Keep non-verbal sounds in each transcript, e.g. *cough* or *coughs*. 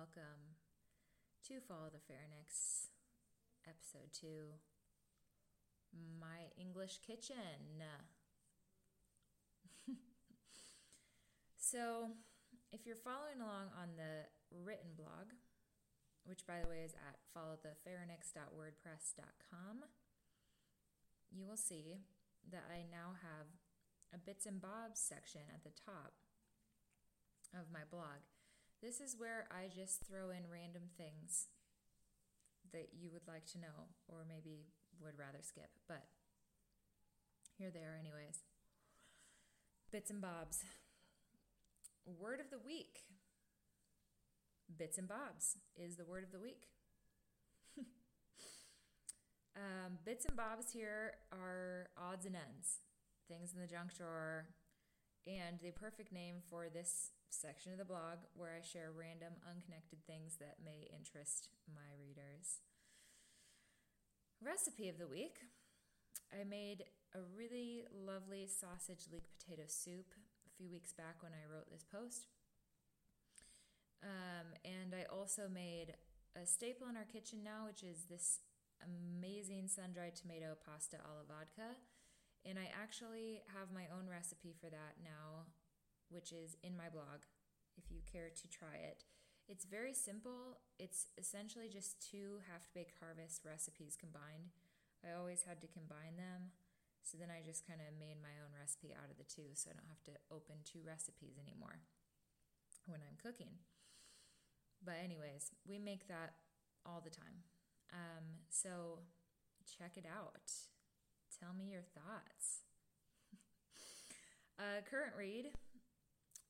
welcome to Follow the Pharynx, episode two. My English kitchen. *laughs* so, if you're following along on the written blog, which by the way is at followthepharynx.wordpress.com, you will see that I now have a bits and bobs section at the top of my blog. This is where I just throw in random things that you would like to know or maybe would rather skip, but here they are, anyways. Bits and bobs. Word of the week. Bits and bobs is the word of the week. *laughs* um, bits and bobs here are odds and ends, things in the junk drawer, and the perfect name for this section of the blog where I share random, unconnected things that may interest my readers. Recipe of the week I made a really lovely sausage leek potato soup a few weeks back when I wrote this post. Um, and I also made a staple in our kitchen now, which is this amazing sun dried tomato pasta alla vodka. And I actually have my own recipe for that now, which is in my blog if you care to try it. It's very simple. It's essentially just two half baked harvest recipes combined. I always had to combine them. So then I just kind of made my own recipe out of the two so I don't have to open two recipes anymore when I'm cooking. But, anyways, we make that all the time. Um, so check it out. Tell me your thoughts. *laughs* uh, current read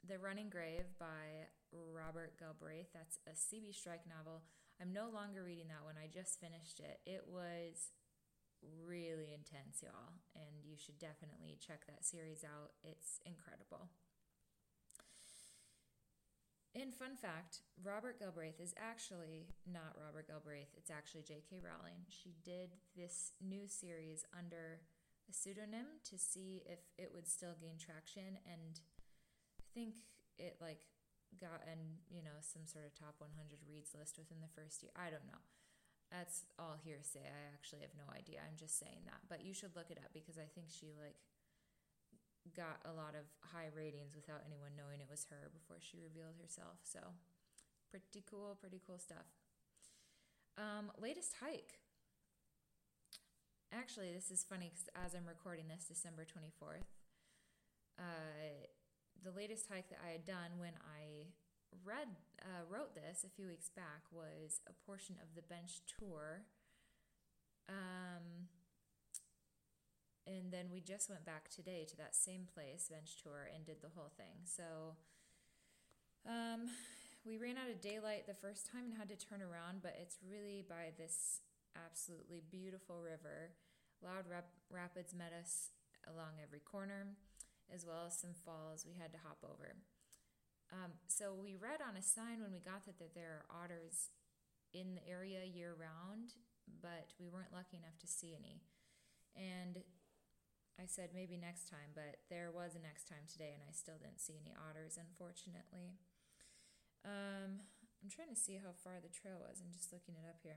The Running Grave by Robert Galbraith. That's a C.B. Strike novel. I'm no longer reading that one. I just finished it. It was really intense, y'all, and you should definitely check that series out. It's incredible. In fun fact, Robert Galbraith is actually not Robert Galbraith, it's actually J.K. Rowling. She did this new series under a pseudonym to see if it would still gain traction, and think it like got in, you know, some sort of top 100 reads list within the first year. I don't know. That's all hearsay. I actually have no idea. I'm just saying that. But you should look it up because I think she like got a lot of high ratings without anyone knowing it was her before she revealed herself. So pretty cool, pretty cool stuff. Um, latest hike. Actually, this is funny because as I'm recording this, December 24th, uh, the latest hike that I had done when I read uh, wrote this a few weeks back was a portion of the Bench Tor. Um, and then we just went back today to that same place, Bench Tor, and did the whole thing. So um, we ran out of daylight the first time and had to turn around, but it's really by this absolutely beautiful river. Loud rap- rapids met us along every corner, as well as some falls we had to hop over. Um, so we read on a sign when we got that, that there are otters in the area year round, but we weren't lucky enough to see any. And I said maybe next time, but there was a next time today, and I still didn't see any otters, unfortunately. Um, I'm trying to see how far the trail was. I'm just looking it up here.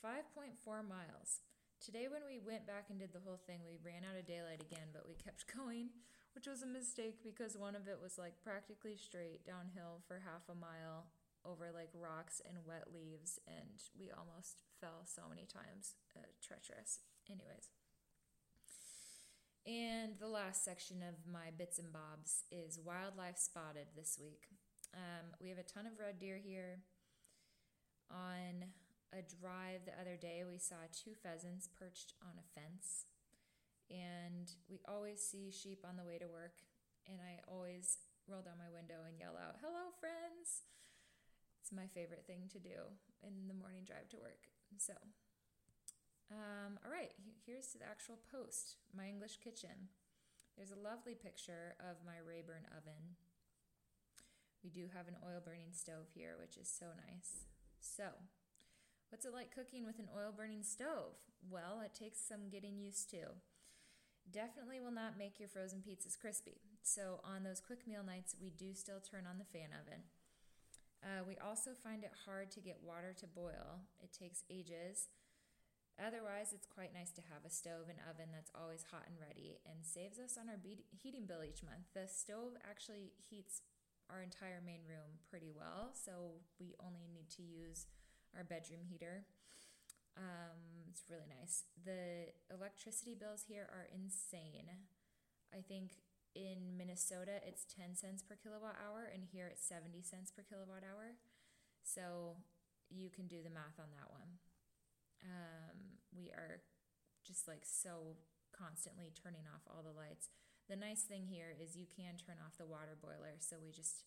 5.4 miles. Today, when we went back and did the whole thing, we ran out of daylight again, but we kept *laughs* going, which was a mistake because one of it was like practically straight downhill for half a mile over like rocks and wet leaves, and we almost fell so many times. Uh, treacherous. Anyways. And the last section of my bits and bobs is wildlife spotted this week. Um, we have a ton of red deer here. On a drive the other day, we saw two pheasants perched on a fence. And we always see sheep on the way to work. And I always roll down my window and yell out, Hello, friends! It's my favorite thing to do in the morning drive to work. So, um, all right, here's the actual post my English kitchen. There's a lovely picture of my Rayburn oven. We do have an oil burning stove here, which is so nice. So, What's it like cooking with an oil burning stove? Well, it takes some getting used to. Definitely will not make your frozen pizzas crispy. So, on those quick meal nights, we do still turn on the fan oven. Uh, we also find it hard to get water to boil. It takes ages. Otherwise, it's quite nice to have a stove and oven that's always hot and ready and saves us on our be- heating bill each month. The stove actually heats our entire main room pretty well, so we only need to use our bedroom heater. Um, it's really nice. The electricity bills here are insane. I think in Minnesota it's 10 cents per kilowatt hour, and here it's 70 cents per kilowatt hour. So you can do the math on that one. Um, we are just like so constantly turning off all the lights. The nice thing here is you can turn off the water boiler, so we just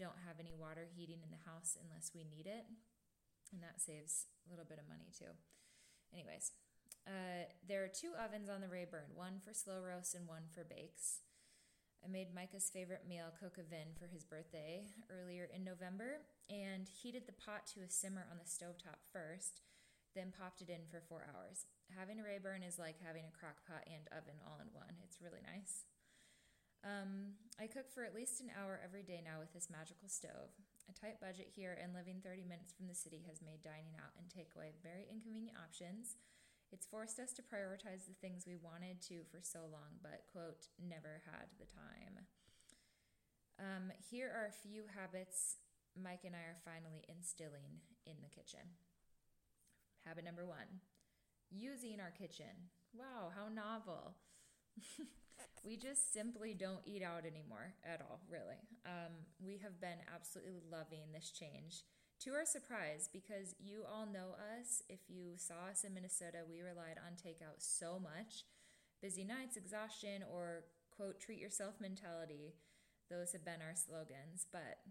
don't have any water heating in the house unless we need it and that saves a little bit of money too. Anyways, uh, there are two ovens on the Rayburn, one for slow roast and one for bakes. I made Micah's favorite meal, coq au vin, for his birthday earlier in November and heated the pot to a simmer on the stovetop first, then popped it in for four hours. Having a Rayburn is like having a crock pot and oven all in one. It's really nice. Um, I cook for at least an hour every day now with this magical stove. A tight budget here and living 30 minutes from the city has made dining out and takeaway very inconvenient options. It's forced us to prioritize the things we wanted to for so long, but, quote, never had the time. Um, here are a few habits Mike and I are finally instilling in the kitchen. Habit number one using our kitchen. Wow, how novel. *laughs* we just simply don't eat out anymore at all, really. Um, we have been absolutely loving this change to our surprise because you all know us. If you saw us in Minnesota, we relied on takeout so much. Busy nights, exhaustion, or quote, treat yourself mentality. Those have been our slogans. But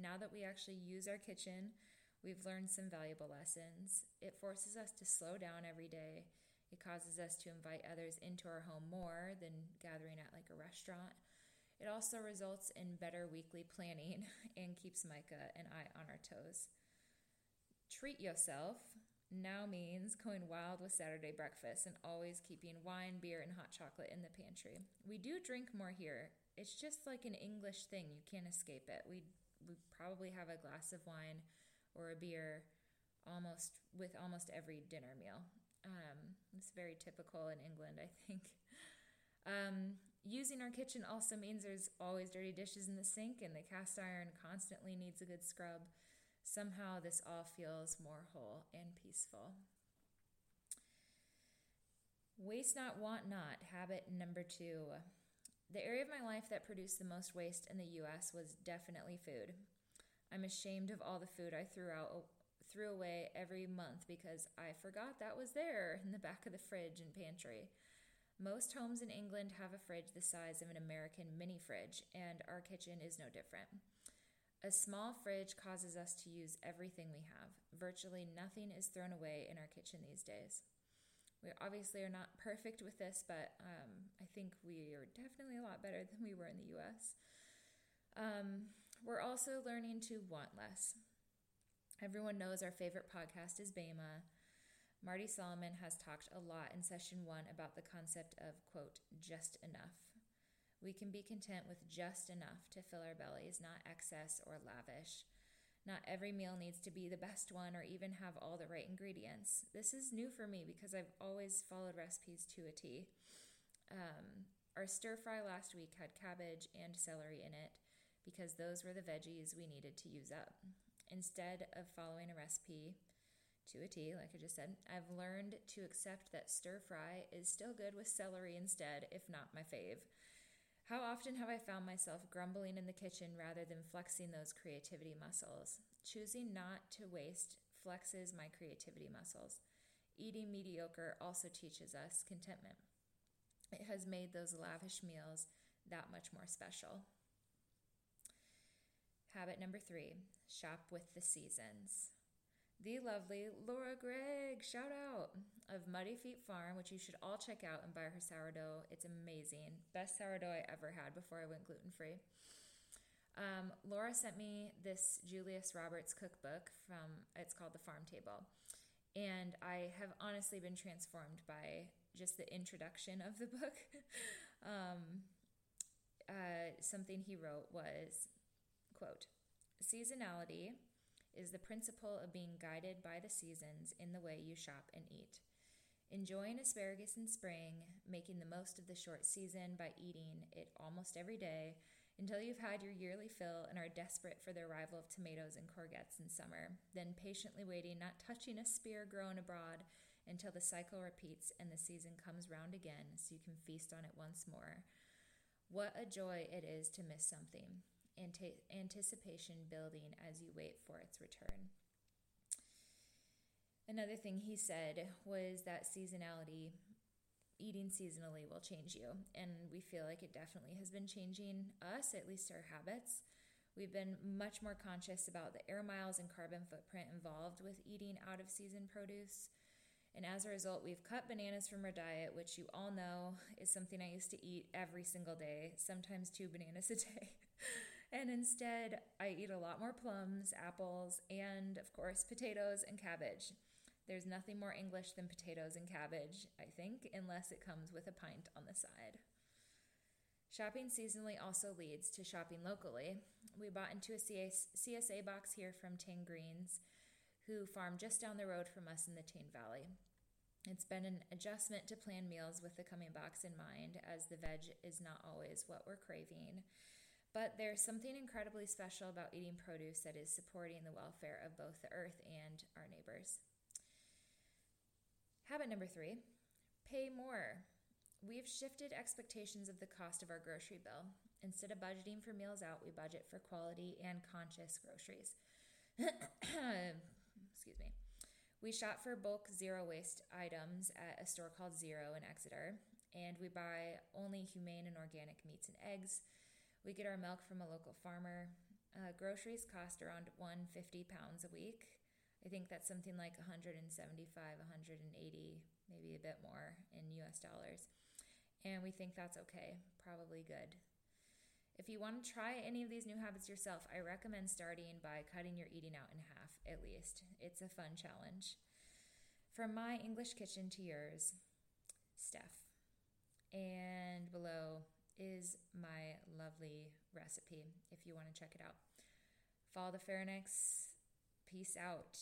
now that we actually use our kitchen, we've learned some valuable lessons. It forces us to slow down every day it causes us to invite others into our home more than gathering at like a restaurant. It also results in better weekly planning *laughs* and keeps Micah and I on our toes. Treat yourself now means going wild with Saturday breakfast and always keeping wine, beer, and hot chocolate in the pantry. We do drink more here. It's just like an English thing. You can't escape it. We we probably have a glass of wine or a beer almost with almost every dinner meal. Um, it's very typical in England, I think. Um, using our kitchen also means there's always dirty dishes in the sink, and the cast iron constantly needs a good scrub. Somehow, this all feels more whole and peaceful. Waste not, want not, habit number two. The area of my life that produced the most waste in the US was definitely food. I'm ashamed of all the food I threw out threw away every month because I forgot that was there in the back of the fridge and pantry. Most homes in England have a fridge the size of an American mini fridge, and our kitchen is no different. A small fridge causes us to use everything we have. Virtually nothing is thrown away in our kitchen these days. We obviously are not perfect with this, but um, I think we are definitely a lot better than we were in the US. Um, we're also learning to want less. Everyone knows our favorite podcast is Bema. Marty Solomon has talked a lot in session one about the concept of, quote, just enough. We can be content with just enough to fill our bellies, not excess or lavish. Not every meal needs to be the best one or even have all the right ingredients. This is new for me because I've always followed recipes to a T. Um, our stir fry last week had cabbage and celery in it because those were the veggies we needed to use up. Instead of following a recipe to a T, like I just said, I've learned to accept that stir fry is still good with celery instead, if not my fave. How often have I found myself grumbling in the kitchen rather than flexing those creativity muscles? Choosing not to waste flexes my creativity muscles. Eating mediocre also teaches us contentment. It has made those lavish meals that much more special. Habit number three shop with the seasons. The lovely Laura Gregg, shout out, of Muddy Feet Farm, which you should all check out and buy her sourdough. It's amazing. Best sourdough I ever had before I went gluten free. Um, Laura sent me this Julius Roberts cookbook from, it's called The Farm Table. And I have honestly been transformed by just the introduction of the *laughs* book. um, uh, something he wrote was Quote Seasonality is the principle of being guided by the seasons in the way you shop and eat. Enjoying asparagus in spring, making the most of the short season by eating it almost every day until you've had your yearly fill and are desperate for the arrival of tomatoes and courgettes in summer, then patiently waiting, not touching a spear grown abroad until the cycle repeats and the season comes round again so you can feast on it once more. What a joy it is to miss something. Ante- anticipation building as you wait for its return. Another thing he said was that seasonality, eating seasonally, will change you. And we feel like it definitely has been changing us, at least our habits. We've been much more conscious about the air miles and carbon footprint involved with eating out of season produce. And as a result, we've cut bananas from our diet, which you all know is something I used to eat every single day, sometimes two bananas a day. *laughs* and instead, I eat a lot more plums, apples, and of course, potatoes and cabbage. There's nothing more English than potatoes and cabbage, I think, unless it comes with a pint on the side. Shopping seasonally also leads to shopping locally. We bought into a CSA box here from Teign Greens, who farm just down the road from us in the Teign Valley. It's been an adjustment to plan meals with the coming box in mind, as the veg is not always what we're craving. But there's something incredibly special about eating produce that is supporting the welfare of both the earth and our neighbors. Habit number three pay more. We've shifted expectations of the cost of our grocery bill. Instead of budgeting for meals out, we budget for quality and conscious groceries. *coughs* Excuse me. We shop for bulk zero waste items at a store called Zero in Exeter, and we buy only humane and organic meats and eggs. We get our milk from a local farmer. Uh, groceries cost around 150 pounds a week. I think that's something like 175, 180, maybe a bit more in US dollars. And we think that's okay, probably good. If you want to try any of these new habits yourself, I recommend starting by cutting your eating out in half at least. It's a fun challenge. From my English kitchen to yours, Steph. And below is my lovely recipe if you want to check it out. Follow the Pharynx Peace out.